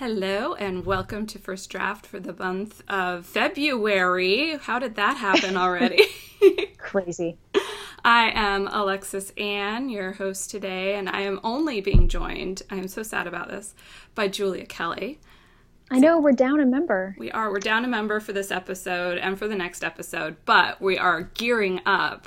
Hello and welcome to First Draft for the month of February. How did that happen already? Crazy. I am Alexis Anne, your host today, and I am only being joined, I am so sad about this, by Julia Kelly. I know we're down a member. We are. We're down a member for this episode and for the next episode, but we are gearing up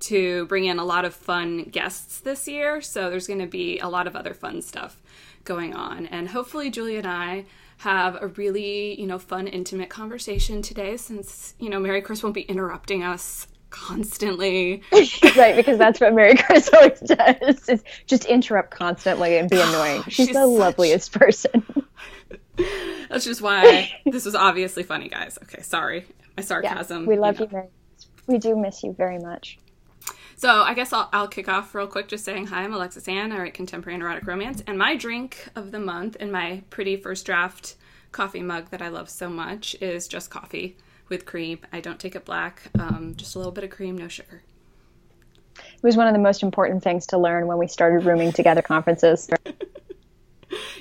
to bring in a lot of fun guests this year. So there's going to be a lot of other fun stuff going on. And hopefully, Julie and I have a really, you know, fun, intimate conversation today since, you know, Mary Chris won't be interrupting us constantly. right, because that's what Mary Chris always does is just interrupt constantly and be annoying. She's, She's the such... loveliest person. that's just why this was obviously funny, guys. Okay, sorry. My sarcasm. Yeah, we love you, know. you very We do miss you very much. So I guess I'll, I'll kick off real quick just saying hi, I'm Alexis Anne. I write contemporary and erotic romance. And my drink of the month in my pretty first draft coffee mug that I love so much is just coffee with cream. I don't take it black, um, just a little bit of cream, no sugar. It was one of the most important things to learn when we started rooming together conferences.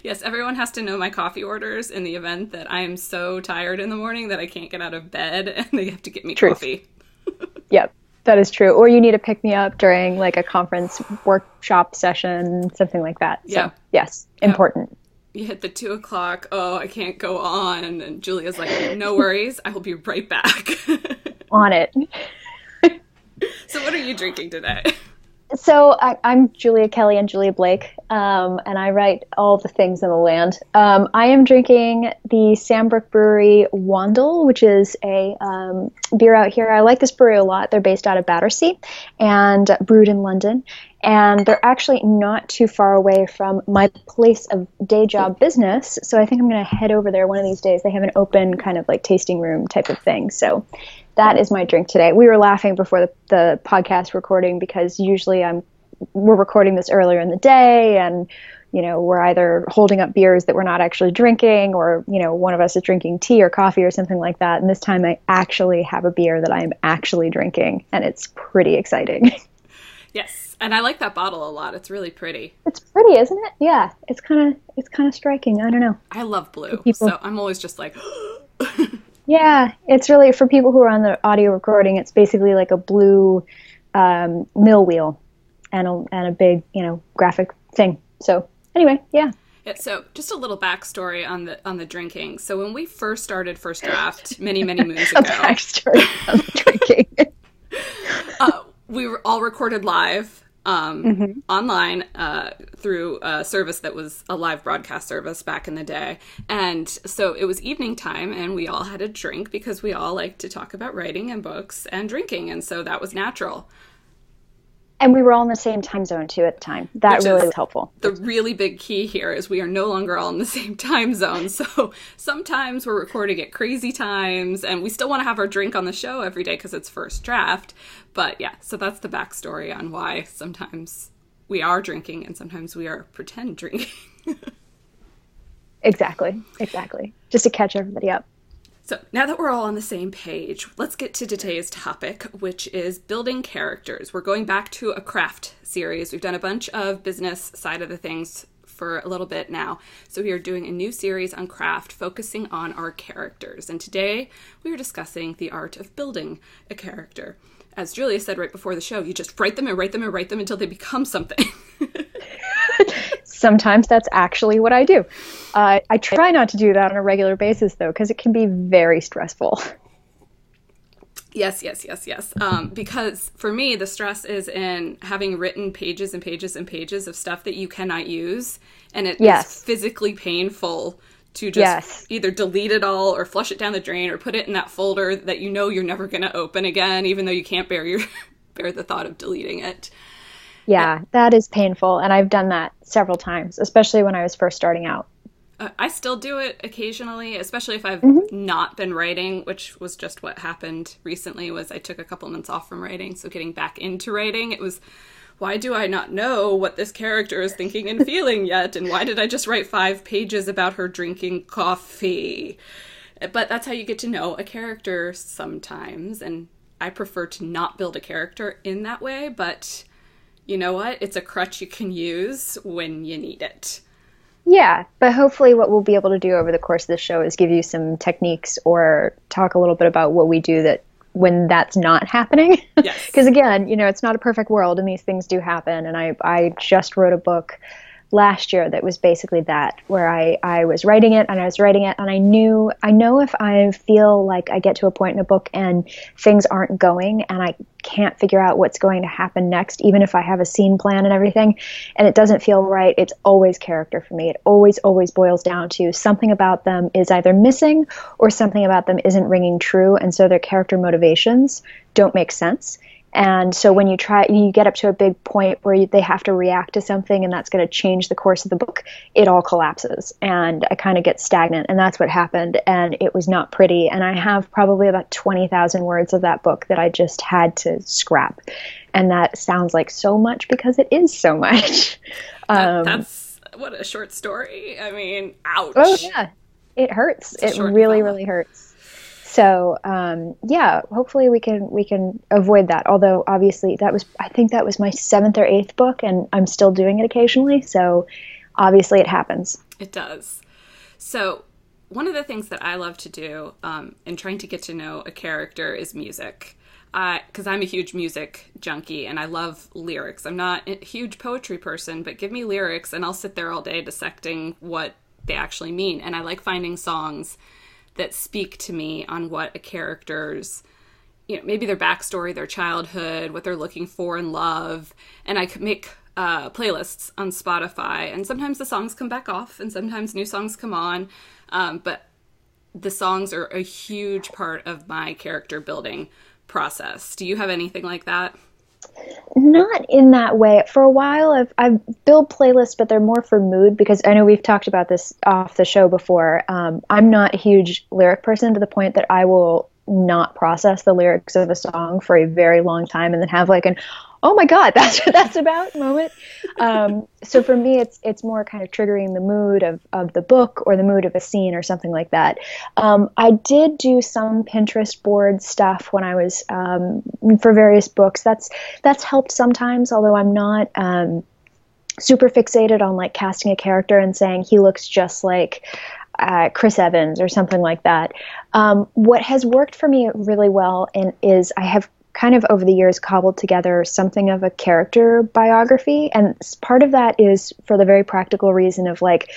yes, everyone has to know my coffee orders in the event that I am so tired in the morning that I can't get out of bed and they have to get me Truth. coffee. yep. That is true. Or you need to pick me up during like a conference workshop session, something like that. Yeah. So, yes, important. You hit the two o'clock. Oh, I can't go on. And Julia's like, no worries. I will be right back. on it. so, what are you drinking today? So I, am Julia Kelly and Julia Blake, um, and I write all the things in the land. Um, I am drinking the Sambrook Brewery Wandle, which is a um, beer out here. I like this brewery a lot. They're based out of Battersea and brewed in London, and they're actually not too far away from my place of day job business. So I think I'm going to head over there one of these days. They have an open kind of like tasting room type of thing. So that is my drink today. We were laughing before the, the podcast recording because usually I'm we're recording this earlier in the day and you know we're either holding up beers that we're not actually drinking or you know one of us is drinking tea or coffee or something like that. And this time i actually have a beer that i am actually drinking and it's pretty exciting. Yes. And i like that bottle a lot. It's really pretty. It's pretty isn't it? Yeah. It's kind of it's kind of striking. I don't know. I love blue. People... so i'm always just like Yeah, it's really for people who are on the audio recording. It's basically like a blue um, mill wheel and a, and a big, you know, graphic thing. So anyway, yeah. Yeah, so just a little backstory on the on the drinking. So when we first started First Draft many many moons ago, backstory on drinking. uh, we were all recorded live um, mm-hmm. online uh, through a service that was a live broadcast service back in the day. And so it was evening time, and we all had a drink because we all like to talk about writing and books and drinking. And so that was natural and we were all in the same time zone too at the time. That Which really was helpful. The really big key here is we are no longer all in the same time zone. So sometimes we're recording at crazy times, and we still want to have our drink on the show every day because it's first draft. But yeah, so that's the backstory on why sometimes we are drinking and sometimes we are pretend drinking. exactly, exactly. Just to catch everybody up. So, now that we're all on the same page, let's get to today's topic, which is building characters. We're going back to a craft series. We've done a bunch of business side of the things for a little bit now. So, we are doing a new series on craft focusing on our characters. And today we are discussing the art of building a character. As Julia said right before the show, you just write them and write them and write them until they become something. sometimes that's actually what I do. Uh, I try not to do that on a regular basis, though, because it can be very stressful. Yes, yes, yes, yes. Um, because for me, the stress is in having written pages and pages and pages of stuff that you cannot use, and it yes. is physically painful to just yes. either delete it all or flush it down the drain or put it in that folder that you know you're never going to open again, even though you can't bear your bear the thought of deleting it. Yeah, that is painful. And I've done that several times, especially when I was first starting out. I still do it occasionally, especially if I've mm-hmm. not been writing, which was just what happened recently was I took a couple months off from writing, so getting back into writing, it was why do I not know what this character is thinking and feeling yet and why did I just write 5 pages about her drinking coffee? But that's how you get to know a character sometimes and I prefer to not build a character in that way, but you know what? It's a crutch you can use when you need it. Yeah, but hopefully, what we'll be able to do over the course of the show is give you some techniques or talk a little bit about what we do that when that's not happening. Because Yes. again, you know, it's not a perfect world, and these things do happen. And I, I just wrote a book last year that was basically that, where I, I was writing it and I was writing it, and I knew, I know if I feel like I get to a point in a book and things aren't going, and I can't figure out what's going to happen next, even if I have a scene plan and everything, and it doesn't feel right, it's always character for me. It always, always boils down to something about them is either missing or something about them isn't ringing true, and so their character motivations don't make sense. And so when you try, you get up to a big point where you, they have to react to something, and that's going to change the course of the book. It all collapses, and I kind of get stagnant, and that's what happened. And it was not pretty. And I have probably about twenty thousand words of that book that I just had to scrap, and that sounds like so much because it is so much. Um, That's what a short story. I mean, ouch. Oh yeah, it hurts. It really, really hurts. So um, yeah, hopefully we can we can avoid that. Although obviously that was I think that was my seventh or eighth book, and I'm still doing it occasionally. So obviously it happens. It does. So, one of the things that I love to do um, in trying to get to know a character is music. Because I'm a huge music junkie and I love lyrics. I'm not a huge poetry person, but give me lyrics and I'll sit there all day dissecting what they actually mean. And I like finding songs that speak to me on what a character's you know maybe their backstory their childhood what they're looking for in love. And i could make uh, playlists on spotify. And sometimes the songs come back off and sometimes new songs come on. Um, but the songs are a huge part of my character building process. Do you have anything like that Not in that way. For a while, I've I've built playlists, but they're more for mood because I know we've talked about this off the show before. Um, I'm not a huge lyric person to the point that I will not process the lyrics of a song for a very long time and then have like an oh my god that's what that's about moment. Um, so for me it's it's more kind of triggering the mood of, of the book or the mood of a scene or something like that. Um, i did do some pinterest board stuff when i was um, for various books. That's that's helped sometimes although i'm not um, super fixated on like casting a character and saying he looks just like uh, Chris Evans or something like that. Um, what has worked for me really well and is I have kind of over the years cobbled together something of a character biography, and part of that is for the very practical reason of like.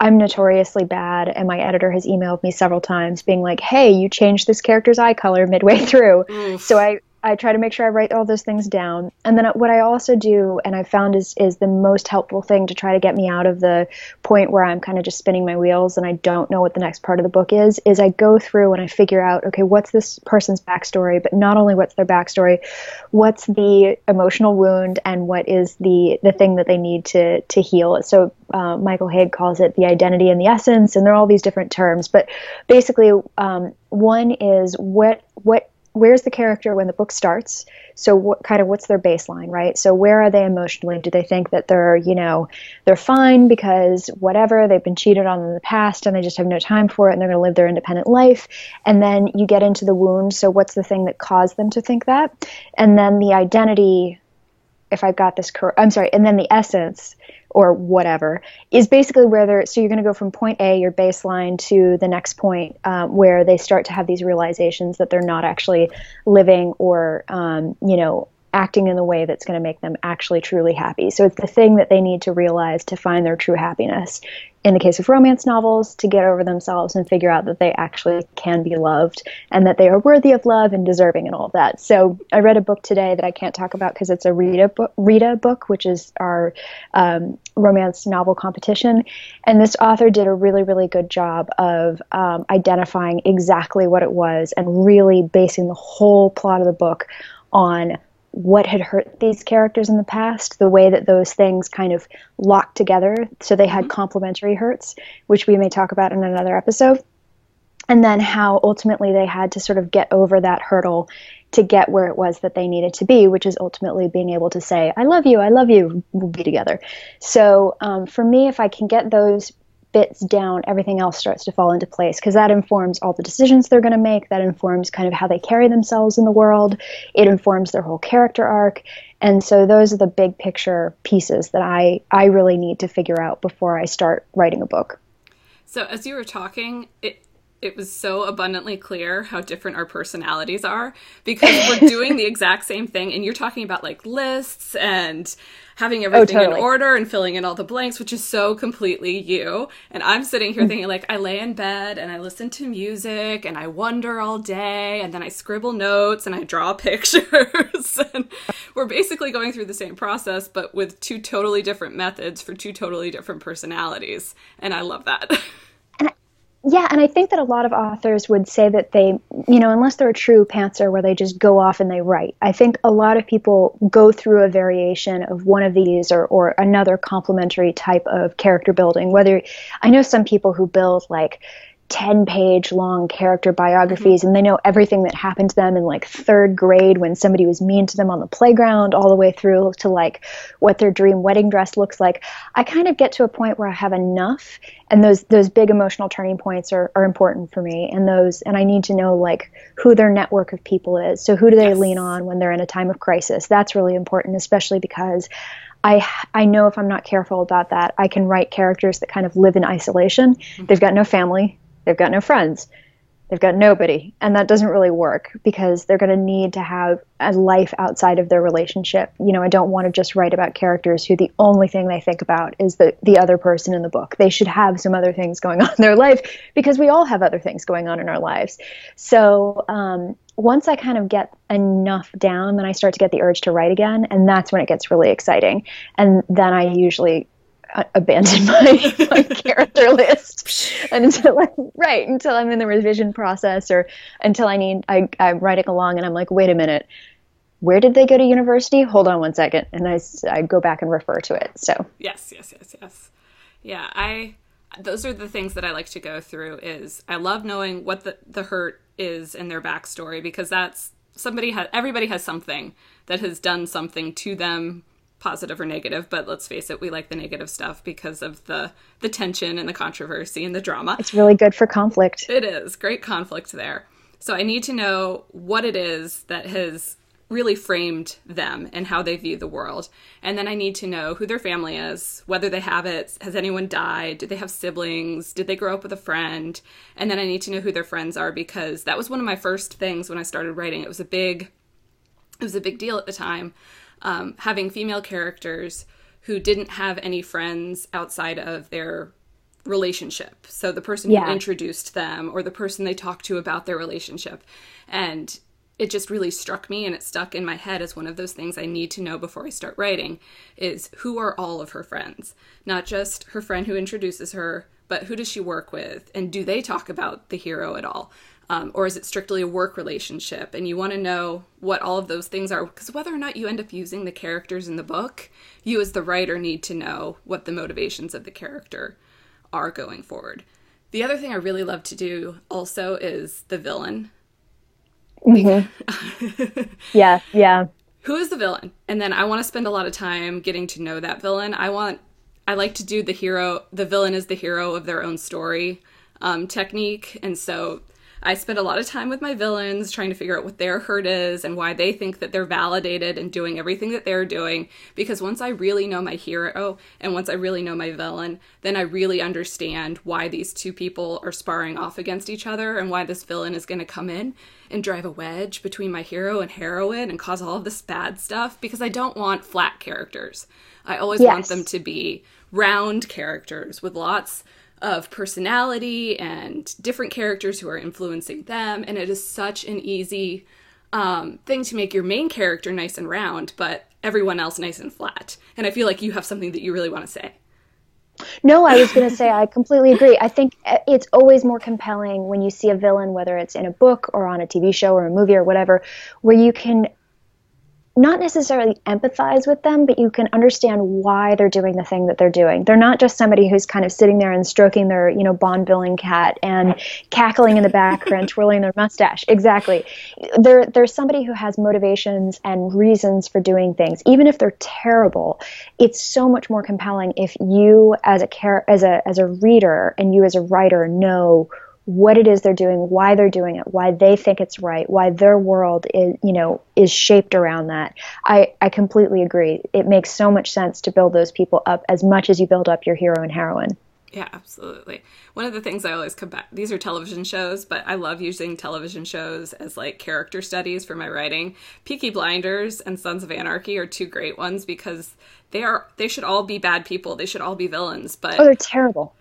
I'm notoriously bad, and my editor has emailed me several times being like, "Hey, you changed this character's eye color midway through." So I I try to make sure I write all those things down. And then what I also do, and I found is is the most helpful thing to try to get me out of the point where I'm kind of just spinning my wheels and I don't know what the next part of the book is, is I go through and I figure out, okay, what's this person's backstory, but not only what's their backstory, what's the emotional wound and what is the the thing that they need to to heal. So uh, Michael Hauge calls it the identity and the essence, and there are all these different terms. But basically, um, one is what what where's the character when the book starts? So what kind of what's their baseline right? So where are they emotionally? Do they think that they're you know they're fine because whatever they've been cheated on in the past and they just have no time for it and they're going to live their independent life? And then you get into the wound. So what's the thing that caused them to think that? And then the identity if i've got this correct i'm sorry and then the essence or whatever is basically where they're so you're going to go from point a your baseline to the next point um, where they start to have these realizations that they're not actually living or um, you know acting in the way that's going to make them actually truly happy. So it's the thing that they need to realize to find their true happiness. In the case of romance novels to get over themselves and figure out that they actually can be loved and that they are worthy of love and deserving and all of that. So i read a book today that i can't talk about because it's a rita book, rita book which is our um, romance novel competition. And this author did a really really good job of um, identifying exactly what it was and really basing the whole plot of the book on what had hurt these characters in the past, the way that those things kind of locked together. So they had complementary hurts, which we may talk about in another episode. And then how ultimately they had to sort of get over that hurdle to get where it was that they needed to be, which is ultimately being able to say, I love you, I love you, we'll be together. So um, for me, if I can get those bits down, everything else starts to fall into place because that informs all the decisions they're going to make. That informs kind of how they carry themselves in the world. It informs their whole character arc. And so those are the big picture pieces that I, I really need to figure out before I start writing a book. So as you were talking, it it was so abundantly clear how different our personalities are because we're doing the exact same thing. And you're talking about like lists and having oh, everything oh, totally. in order and filling in all the blanks which is so completely you. And i'm sitting here hmm. thinking like i lay in bed and i listen to music and i wonder all day and then i scribble notes and i draw pictures. And we're basically going through the same process but with two totally different methods for two totally different personalities. And i love that Yeah, and I think that a lot of authors would say that they, you know, unless they're a true pantser where they just go off and they write, I think a lot of people go through a variation of one of these or, or another complementary type of character building. Whether I know some people who build like 10 page long character biographies mm-hmm. and they know everything that happened to them in like third grade when somebody was mean to them on the playground all the way through to like what their dream wedding dress looks like i kind of get to a point where i have enough and those those big emotional turning points are, are important for me and those and i need to know like who their network of people is so who do they yes. lean on when they're in a time of crisis that's really important especially because I I know if I'm not careful about that, I can write characters that kind of live in isolation. Mm-hmm. They've got no family, They've got no friends. They've got nobody. And that doesn't really work because they're going to need to have a life outside of their relationship. You know, I don't want to just write about characters who the only thing they think about is the, the other person in the book. They should have some other things going on in their life because we all have other things going on in our lives. So, um, once I kind of get enough down, then I start to get the urge to write again, and that's when it gets really exciting. And then I usually abandon my, my character list and until I, right until I'm in the revision process or until I need I, I'm writing along and I'm like wait a minute. Where did they go to university? Hold on one second. And I, I go back and refer to it. So. Yes yes yes yes. Yeah I those are the things that I like to go through is I love knowing what the, the hurt is in their backstory because that's somebody has everybody has something that has done something to them positive or negative, but let's face it, we like the negative stuff because of the the tension and the controversy and the drama. It's really good for conflict. It is. Great conflict there. So I need to know what it is that has really framed them and how they view the world. And then I need to know who their family is, whether they have it, has anyone died, do they have siblings, did they grow up with a friend? And then I need to know who their friends are because that was one of my first things when I started writing. It was a big it was a big deal at the time um, having female characters who didn't have any friends outside of their relationship. So the person yeah. who introduced them or the person they talked to about their relationship. And it just really struck me and it stuck in my head as one of those things I need to know before I start writing is who are all of her friends? Not just her friend who introduces her, but who does she work with and do they talk about the hero at all? Um, or is it strictly a work relationship? And you want to know what all of those things are because whether or not you end up using the characters in the book, you as the writer need to know what the motivations of the character are going forward. The other thing I really love to do also is the villain. Mm-hmm. yeah, yeah. Who is the villain? And then I want to spend a lot of time getting to know that villain. I want, I like to do the hero, the villain is the hero of their own story um, technique. And so I spend a lot of time with my villains trying to figure out what their hurt is and why they think that they're validated and doing everything that they're doing. Because once I really know my hero and once I really know my villain, then I really understand why these two people are sparring off against each other and why this villain is going to come in and drive a wedge between my hero and heroine and cause all of this bad stuff. Because I don't want flat characters. I always yes. want them to be round characters with lots of personality and different characters who are influencing them. And it is such an easy um, thing to make your main character nice and round, but everyone else nice and flat. And I feel like you have something that you really want to say. No, I was going to say I completely agree. I think uh, it's always more compelling when you see a villain, whether it's in a book or on a TV show or a movie or whatever, where you can not necessarily empathize with them, but you can understand why they're doing the thing that they're doing. They're not just somebody who's kind of sitting there and stroking their, you know, Bond villain cat and cackling in the background, twirling their mustache. Exactly. They're, they're somebody who has motivations and reasons for doing things. Even if they're terrible, it's so much more compelling if you as a care as a as a reader and you as a writer know what it is they're doing, why they're doing it, why they think it's right, why their world is, you know, is shaped around that. I, I completely agree. It makes so much sense to build those people up as much as you build up your hero and heroine. Yeah, absolutely. One of the things I always come back these are television shows, but I love using television shows as like character studies for my writing. Peaky Blinders and Sons of Anarchy are two great ones because they are they should all be bad people. They should all be villains, but Oh, they're terrible.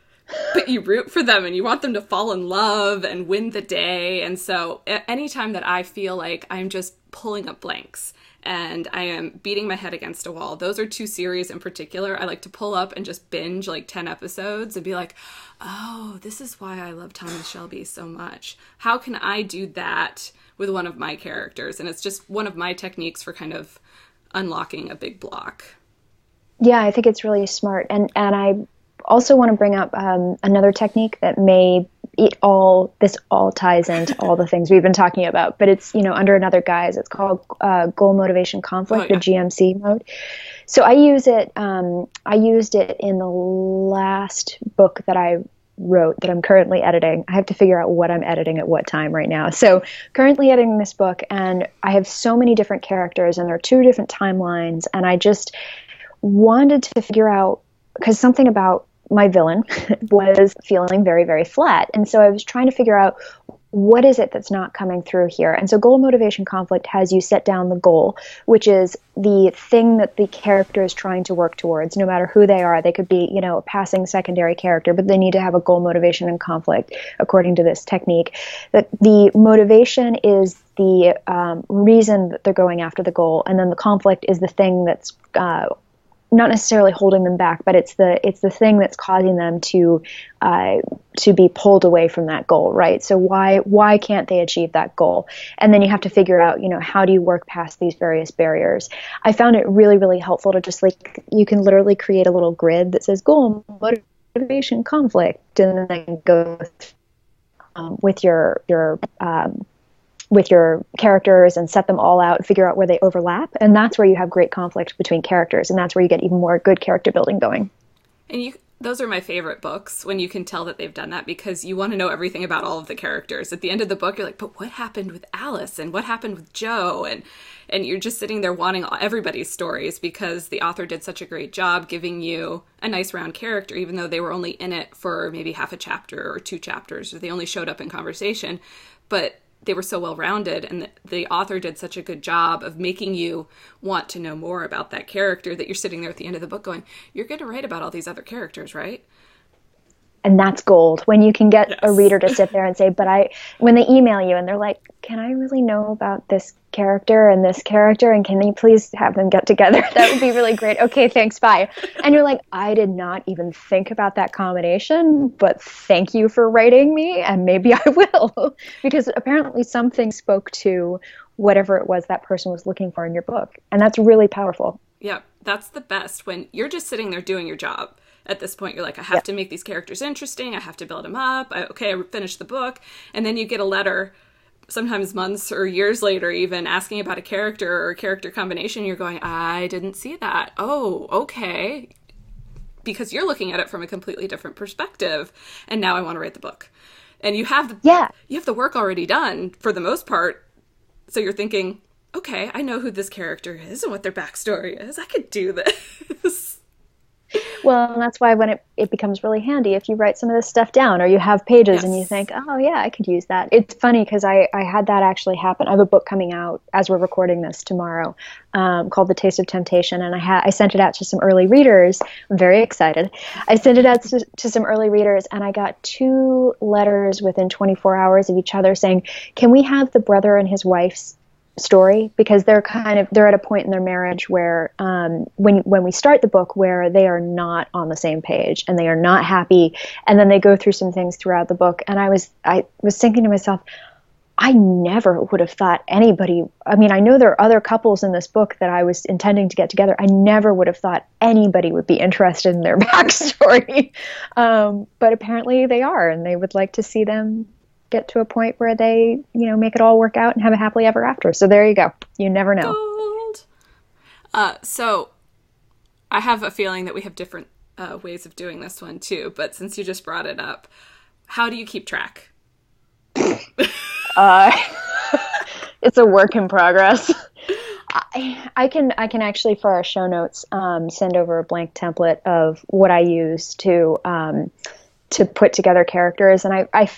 But you root for them and you want them to fall in love and win the day. And so anytime that I feel like I'm just pulling up blanks and I am beating my head against a wall. Those are two series in particular. I like to pull up and just binge like 10 episodes and be like, oh, this is why I love Thomas Shelby so much. How can I do that with one of my characters? And it's just one of my techniques for kind of unlocking a big block. Yeah, I think it's really smart. And, and I also want to bring up um, another technique that may it all this all ties into all the things we've been talking about but it's you know under another guise. It's called uh, goal motivation conflict oh, yeah. the gmc mode. So i use it um, i used it in the last book that i wrote that i'm currently editing. I have to figure out what i'm editing at what time right now. So currently editing this book and i have so many different characters and there are two different timelines and i just wanted to figure out because something about my villain was feeling very, very flat. And so I was trying to figure out what is it that's not coming through here? And so goal motivation conflict has you set down the goal, which is the thing that the character is trying to work towards, no matter who they are. They could be, you know, a passing secondary character, but they need to have a goal motivation and conflict according to this technique. That the motivation is the um, reason that they're going after the goal, and then the conflict is the thing that's uh, not necessarily holding them back, but it's the it's the thing that's causing them to uh, to be pulled away from that goal, right? So why why can't they achieve that goal? And then you have to figure out, you know, how do you work past these various barriers? I found it really really helpful to just like you can literally create a little grid that says goal, motivation, conflict, and then go um, with your your um, with your characters and set them all out and figure out where they overlap. And that's where you have great conflict between characters. And that's where you get even more good character building going. And you, those are my favorite books when you can tell that they've done that because you want to know everything about all of the characters. At the end of the book, you're like, but what happened with Alice and what happened with Joe? And, and you're just sitting there wanting everybody's stories because the author did such a great job giving you a nice round character, even though they were only in it for maybe half a chapter or two chapters, or they only showed up in conversation. But they were so well rounded and the, the, author did such a good job of making you want to know more about that character that you're sitting there at the end of the book going you're going to write about all these other characters right and that's gold when you can get yes. a reader to sit there and say but i when they email you and they're like can i really know about this character and this character and can you please have them get together? That would be really great. Okay thanks bye. And you're like i did not even think about that combination but thank you for writing me and maybe i will. Because apparently something spoke to whatever it was that person was looking for in your book and that's really powerful. Yeah that's the best when you're just sitting there doing your job at this point. You're like i have yep. to make these characters interesting. I have to build them up. I, okay i finished the book. And then you get a letter sometimes months or years later even asking about a character or a character combination you're going i didn't see that. Oh okay. Because you're looking at it from a completely different perspective and now i want to write the book. And you have the yeah. you have the work already done for the most part. So you're thinking okay i know who this character is and what their backstory is. I could do this well, and that's why when it, it becomes really handy if you write some of this stuff down or you have pages yes. and you think, oh, yeah, I could use that. It's funny because I, I had that actually happen. I have a book coming out as we're recording this tomorrow um, called The Taste of Temptation, and I, ha- I sent it out to some early readers. I'm very excited. I sent it out to, to some early readers, and I got two letters within 24 hours of each other saying, can we have the brother and his wife's story because they're kind of they're at a point in their marriage where um, when when we start the book where they are not on the same page and they are not happy. And then they go through some things throughout the book. And I was I was thinking to myself I never would have thought anybody I mean I know there are other couples in this book that I was intending to get together. I never would have thought anybody would be interested in their backstory. Um, but apparently they are and they would like to see them get to a point where they, you know, make it all work out and have a happily ever after. So there you go. You never know. Gold. Uh, so I have a feeling that we have different uh, ways of doing this one too. But since you just brought it up, how do you keep track uh, it's a work in progress. I, I, can I can actually for our show notes um, send over a blank template of what I use to um, to put together characters, and I, I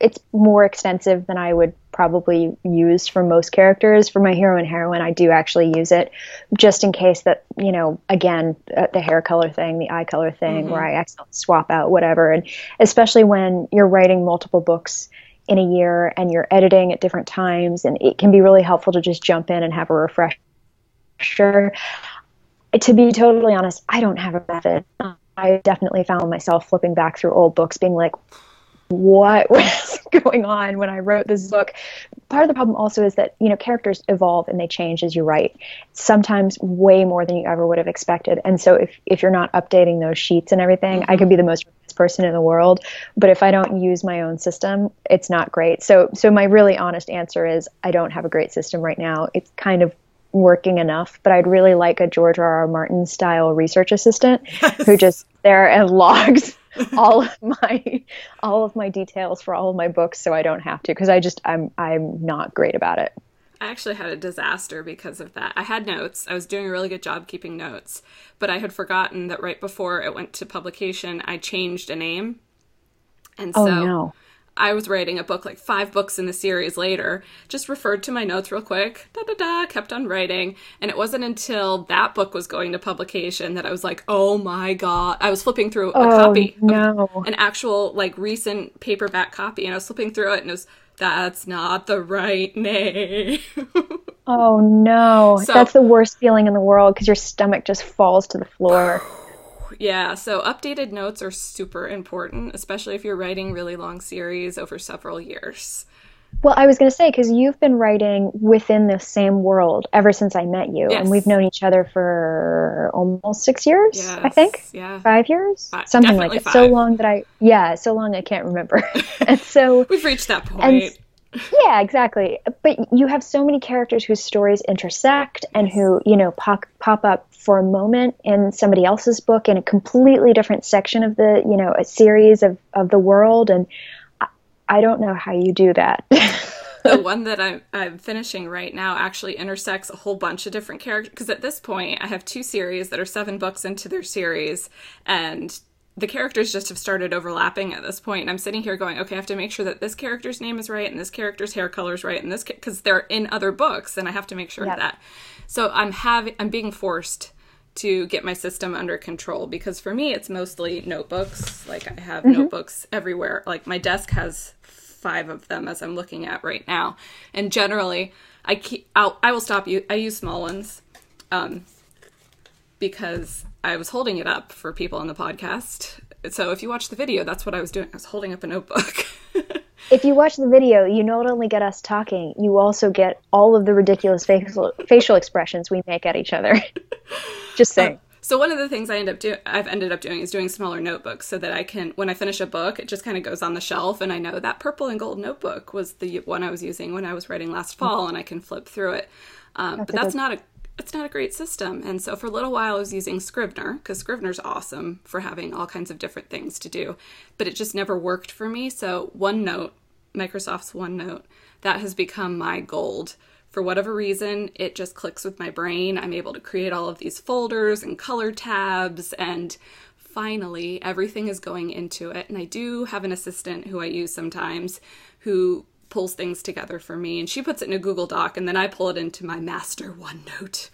it's more extensive than I would probably use for most characters. For my hero and heroine, I do actually use it just in case that, you know, again, uh, the hair color thing, the eye color thing, mm-hmm. where I accidentally swap out whatever. And especially when you're writing multiple books in a year and you're editing at different times, and it can be really helpful to just jump in and have a refresher. To be totally honest, I don't have a method. I definitely found myself flipping back through old books, being like, what was going on when I wrote this book. Part of the problem also is that, you know, characters evolve and they change as you write, sometimes way more than you ever would have expected. And so if, if you're not updating those sheets and everything. I could be the most person in the world, but if I don't use my own system, it's not great. So so my really honest answer is I don't have a great system right now. It's kind of working enough, but I'd really like a George R. R. Martin style research assistant yes. who just there and logs all of my all of my details for all of my books so I don't have to because I just I'm I'm not great about it. I actually had a disaster because of that. I had notes. I was doing a really good job keeping notes, but I had forgotten that right before it went to publication, I changed a name. And oh, so oh, no. I was writing a book like five books in the series later, just referred to my notes real quick, da da da, kept on writing. And it wasn't until that book was going to publication that I was like, oh my God. I was flipping through a oh, copy, no. an actual like recent paperback copy, and I was flipping through it and it was, that's not the right name. oh no. So, that's the worst feeling in the world because your stomach just falls to the floor. Yeah, so updated notes are super important, especially if you're writing really long series over several years. Well, I was going to say because you've been writing within the same world ever since I met you, yes. and we've known each other for almost six years. Yes. I think. Yeah. Five years, five. something Definitely like that. So long that I, yeah, so long I can't remember. and so we've reached that point. And, yeah, exactly. But you have so many characters whose stories intersect and who, you know, pop pop up for a moment in somebody else's book in a completely different section of the, you know, a series of, of the world. And I, I don't know how you do that. the one that I'm, I'm finishing right now actually intersects a whole bunch of different characters. Because at this point, I have two series that are seven books into their series, and the characters just have started overlapping at this point. And I'm sitting here going, okay, I have to make sure that this character's name is right and this character's hair color is right and this because they're in other books and I have to make sure yep. of that. So I'm having I'm being forced to get my system under control because for me it's mostly notebooks. Like I have mm-hmm. notebooks everywhere. Like my desk has five of them as I'm looking at right now. And generally I keep I'll, I will stop you I use small ones. Um, because I was holding it up for people on the podcast. So if you watch the video, that's what I was doing. I was holding up a notebook. if you watch the video, you not only get us talking, you also get all of the ridiculous facial facial expressions we make at each other. Just saying. So one of the things I end up doing, I've ended up doing is doing smaller notebooks so that I can, when I finish a book, it just kind of goes on the shelf, and I know that purple and gold notebook was the one I was using when I was writing last fall, and I can flip through it. Um, that's but that's good... not a it's not a great system. And so for a little while I was using Scrivener because Scrivener's awesome for having all kinds of different things to do, but it just never worked for me. So OneNote, Microsoft's OneNote, that has become my gold. For whatever reason, it just clicks with my brain. I'm able to create all of these folders and color tabs and finally everything is going into it. And I do have an assistant who I use sometimes who pulls things together for me and she puts it in a Google Doc and then I pull it into my master OneNote.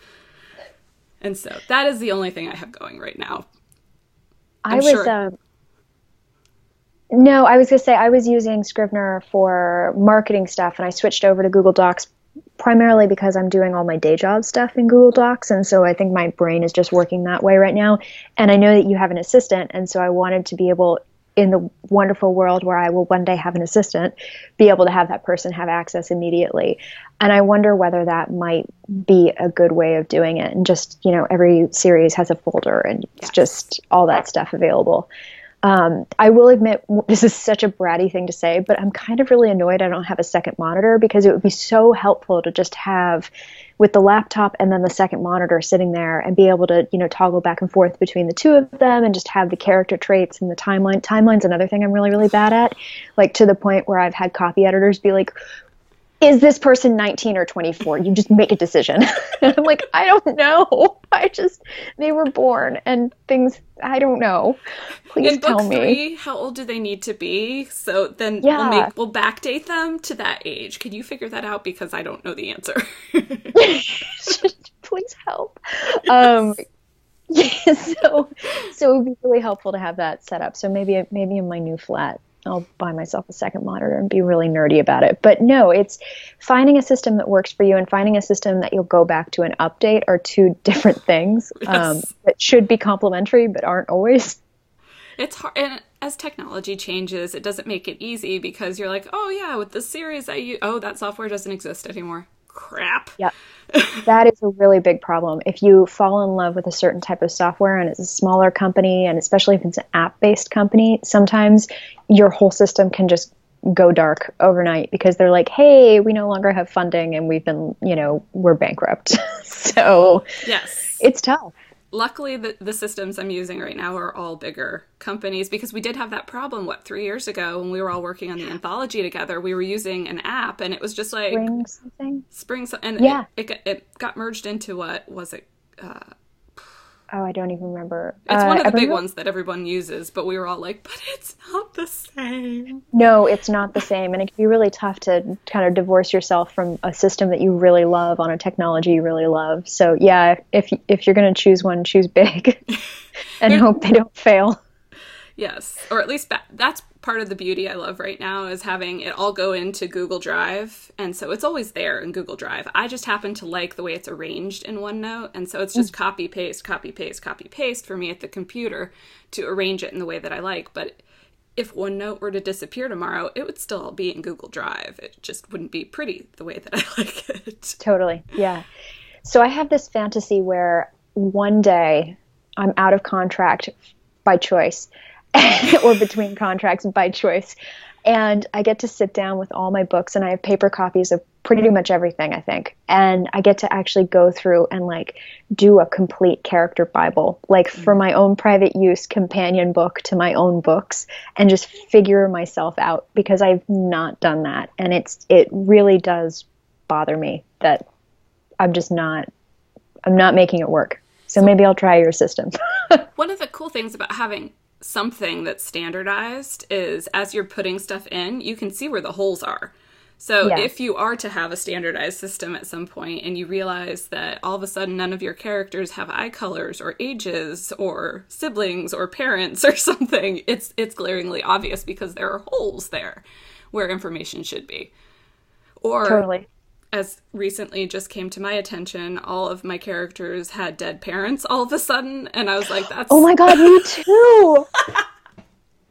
And so that is the only thing I have going right now. I'm i was sure... um, no, I was gonna say I was using Scrivener for marketing stuff and I switched over to Google Docs primarily because I'm doing all my day job stuff in Google Docs and so I think my brain is just working that way right now. And I know that you have an assistant and so I wanted to be able in the wonderful world where I will one day have an assistant, be able to have that person have access immediately. And I wonder whether that might be a good way of doing it. And just, you know, every series has a folder and it's just all that stuff available. Um, I will admit, this is such a bratty thing to say, but I'm kind of really annoyed I don't have a second monitor because it would be so helpful to just have with the laptop and then the second monitor sitting there and be able to, you know, toggle back and forth between the two of them and just have the character traits and the timeline. Timeline's another thing I'm really, really bad at. Like to the point where I've had copy editors be like, is this person 19 or 24? You just make a decision. I'm like, I don't know. I just, they were born and things, I don't know. Please In tell book me. three, how old do they need to be? So then Yeah. we'll make we'll backdate them to that age. Can you figure that out? Because I don't know the answer. Please help. Um, yeah, so, so it would be really helpful to have that set up. So maybe, maybe in my new flat, I'll buy myself a second monitor and be really nerdy about it. But no, it's finding a system that works for you and finding a system that you'll go back to and update are two different things um, that should be complementary but aren't always. it's hard and as technology changes, it doesn't make it easy because you're like, "Oh yeah, with this series I use oh, that software doesn't exist anymore." Crap. Yeah. that is a really big problem. If you fall in love with a certain type of software and it's a smaller company, and especially if it's an app based company, sometimes your whole system can just go dark overnight because they're like, hey, we no longer have funding and we've been, you know, we're bankrupt. so Yes. it's tough. Luckily, the, the systems I'm using right now are all bigger companies because we did have that problem, what, three years ago when we were all working on the anthology together. We were using an app and it was just like spring something. Spring, and Yeah. it, it, got- it got merged into what was it? Uh, Oh, I don't even remember. it's Uh, one of the big ones that everyone uses, but we were all like, but it's not the same. No, it's not the same, and it can be really tough to kind of divorce yourself from a system that you really love on a technology you really love. So yeah, if if you're going to choose one, choose big, and hope they don't fail. Yes, or at least ba- that's part of the beauty I love right now is having it all go into Google Drive, and so it's always there in Google Drive. I just happen to like the way it's arranged in OneNote, and so it's just mm. copy paste, copy paste, copy paste for me at the computer to arrange it in the way that I like. But if OneNote were to disappear tomorrow, it would still be in Google Drive. It just wouldn't be pretty the way that I like it. Totally, yeah. So I have this fantasy where one day I'm out of contract by choice, or between contracts by choice, and I get to sit down with all my books, and I have paper copies of pretty much everything I think, and I get to actually go through and like do a complete character bible, like for mm. my own private use companion book to my own books, and just figure myself out because I've not done that, and it's it really does bother me that I'm just not I'm not making it work. So maybe I'll try your system. One of the cool things about having something that's standardized is as you're putting stuff in, you can see where the holes are. So Yeah. if you are to have a standardized system at some point and you realize that all of a sudden none of your characters have eye colors or ages or siblings or parents or something, it's it's glaringly obvious because there are holes there where information should be. Or totally. As recently just came to my attention, all of my characters had dead parents all of a sudden, and I was like, "That's Oh my god, me too.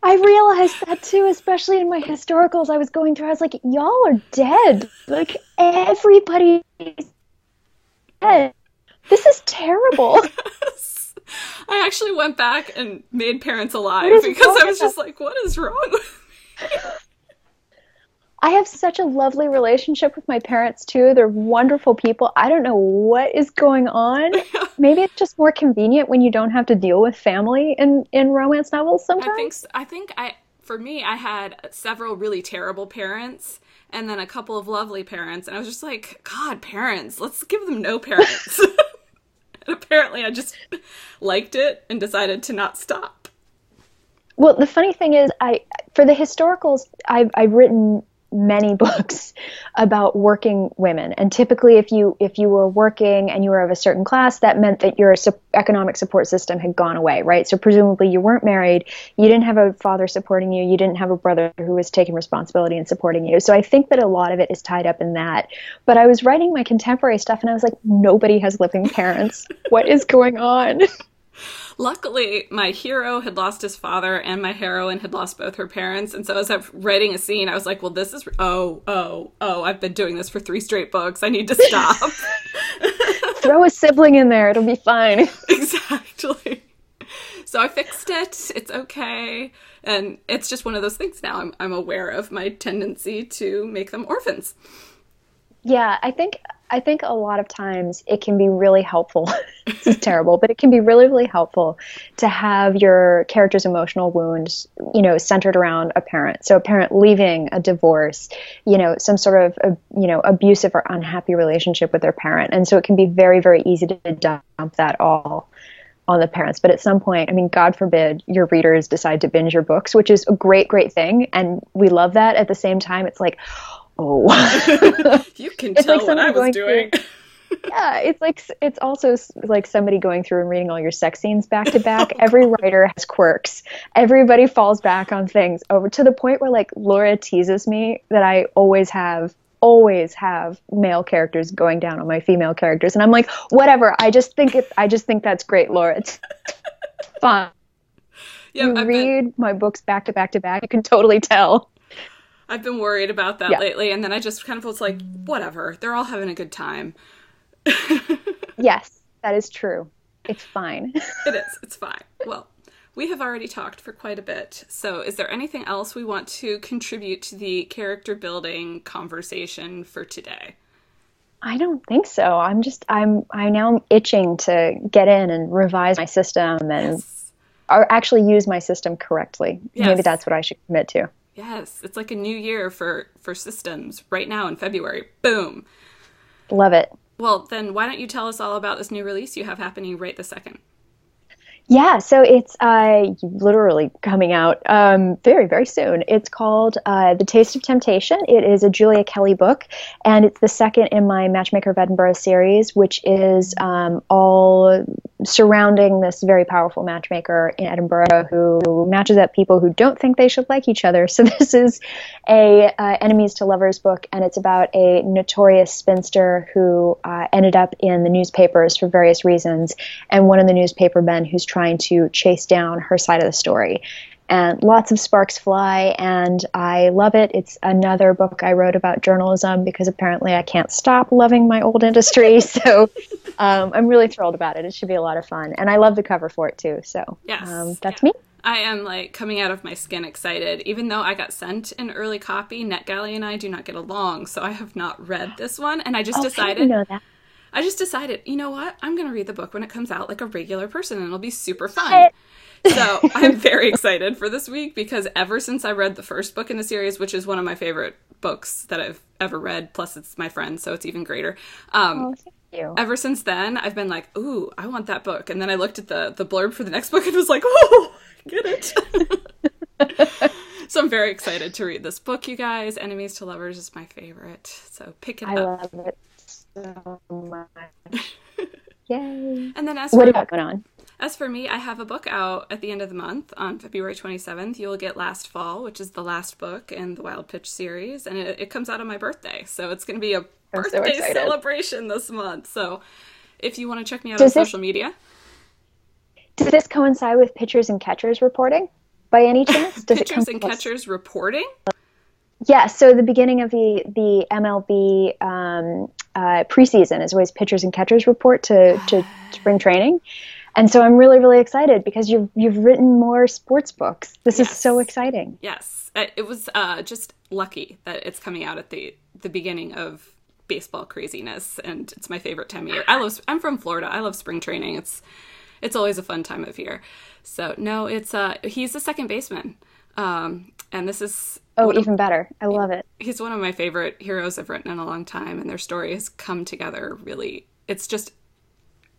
I realized that too, especially in my historicals I was going through. I was like, y'all are dead. Like everybody dead. This is terrible. I actually went back and made parents alive because I was just like, what is wrong with I have such a lovely relationship with my parents too. They're wonderful people. I don't know what is going on. Maybe it's just more convenient when you don't have to deal with family in in romance novels sometimes. I think I think I for me I had several really terrible parents and then a couple of lovely parents and I was just like, God, parents, let's give them no parents. and apparently I just liked it and decided to not stop. Well, the funny thing is, I for the historicals, I've I've written many books about working women, and typically, if you if you were working and you were of a certain class, that meant that your su- economic support system had gone away, right? So presumably, you weren't married, you didn't have a father supporting you, you didn't have a brother who was taking responsibility and supporting you. So I think that a lot of it is tied up in that. But I was writing my contemporary stuff, and I was like, nobody has living parents. what is going on? Luckily, my hero had lost his father and my heroine had lost both her parents. And so as I'm writing a scene, I was like, well, this is, oh, oh, oh, I've been doing this for three straight books. I need to stop. Throw a sibling in there; it'll be fine. exactly. So I fixed it. It's okay. And it's just one of those things now. I'm, I'm aware of my tendency to make them orphans. Yeah, I think I think a lot of times it can be really helpful. this is terrible, but it can be really, really helpful to have your character's emotional wounds, you know, centered around a parent. So a parent leaving, a divorce, you know, some sort of, uh, you know, abusive or unhappy relationship with their parent. And so it can be very, very easy to dump that all on the parents. But at some point, I mean, God forbid your readers decide to binge your books, which is a great, great thing. And we love that. At the same time, it's like, oh you can tell like what i was doing through, yeah it's like it's also like somebody going through and reading all your sex scenes back to back. Every writer has quirks. Everybody falls back on things over to the point where like laura teases me that i always have always have male characters going down on my female characters and i'm like whatever. I just think it i just think that's great laura. It's fun. Yeah, you I've read been... my books back to back to back. You can totally tell I've been worried about that yeah. lately, and then I just kind of was like, whatever, they're all having a good time. yes, that is true. It's fine. it is. It's fine. Well, we have already talked for quite a bit. So, is there anything else we want to contribute to the character building conversation for today? I don't think so. I'm just I'm I now am itching to get in and revise my system and yes. or actually use my system correctly. Yes. Maybe that's what I should commit to. Yes, it's like a new year for for systems right now in February. Boom. Love it. Well, then why don't you tell us all about this new release you have happening right this second? Yeah, so it's uh, literally coming out um, very, very soon. It's called uh, The Taste of Temptation. It is a Julia Kelly book, and it's the second in my Matchmaker of Edinburgh series, which is um, all surrounding this very powerful matchmaker in Edinburgh who matches up people who don't think they should like each other. So this is a uh, enemies to lovers book, and it's about a notorious spinster who uh, ended up in the newspapers for various reasons, and one of the newspaper men who's trying to chase down her side of the story. And lots of sparks fly, and I love it. It's another book I wrote about journalism because apparently I can't stop loving my old industry. so um, I'm really thrilled about it. It should be a lot of fun. And I love the cover for it too. So yes. Um, that's yeah. me. I am like coming out of my skin excited. Even though I got sent an early copy, NetGalley and I do not get along, so I have not read this one. And I just oh, decided. know that. I just decided, you know what? I'm going to read the book when it comes out like a regular person and it'll be super fun. So I'm very excited for this week because ever since I read the first book in the series, which is one of my favorite books that I've ever read, plus it's my friend, so it's even greater. Um, oh, ever since then, I've been like, ooh, I want that book. And then I looked at the, the blurb for the next book and was like, oh, get it. so I'm very excited to read this book, you guys. Enemies to Lovers is my favorite. So pick it I up. I love it so much. Yay. And then as what about going on? As for me, I have a book out at the end of the month on February 27th. You'll get Last Fall, which is the last book in the Wild Pitch series, and it, it comes out on my birthday. So it's going to be a I'm birthday so celebration this month. So if you want to check me out does on this, social media. Does this coincide with pitchers and catchers reporting by any chance? Does pitchers and catchers reporting? Yeah, so the beginning of the the MLB um, uh, preseason is always pitchers and catchers report to, to spring training, and so I'm really really excited because you've you've written more sports books. This yes. is so exciting. Yes, it was uh, just lucky that it's coming out at the the beginning of baseball craziness, and it's my favorite time of year. I love. I'm from Florida. I love spring training. It's it's always a fun time of year. So no, it's uh he's the second baseman. Um, and this is oh even of, better i love it he's one of my favorite heroes i've written in a long time and their story has come together really it's just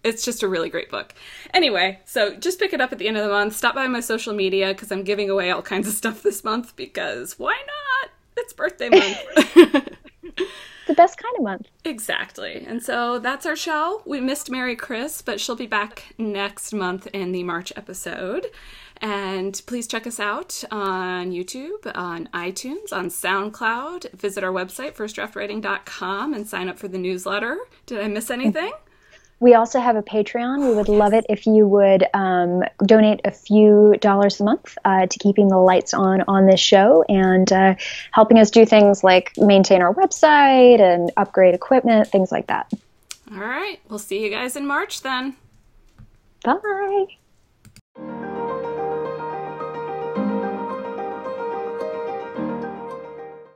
it's just a really great book anyway so just pick it up at the end of the month stop by my social media because i'm giving away all kinds of stuff this month because why not it's birthday month the best kind of month. Exactly. And so that's our show. We missed Mary Chris, but she'll be back next month in the March episode. And please check us out on YouTube, on iTunes, on SoundCloud. Visit our website, firstdraftwriting.com, and sign up for the newsletter. Did I miss anything? We also have a Patreon. We would love it if you would um, donate a few dollars a month uh, to keeping the lights on on this show and uh, helping us do things like maintain our website and upgrade equipment, things like that. All right. We'll see you guys in March then. Bye.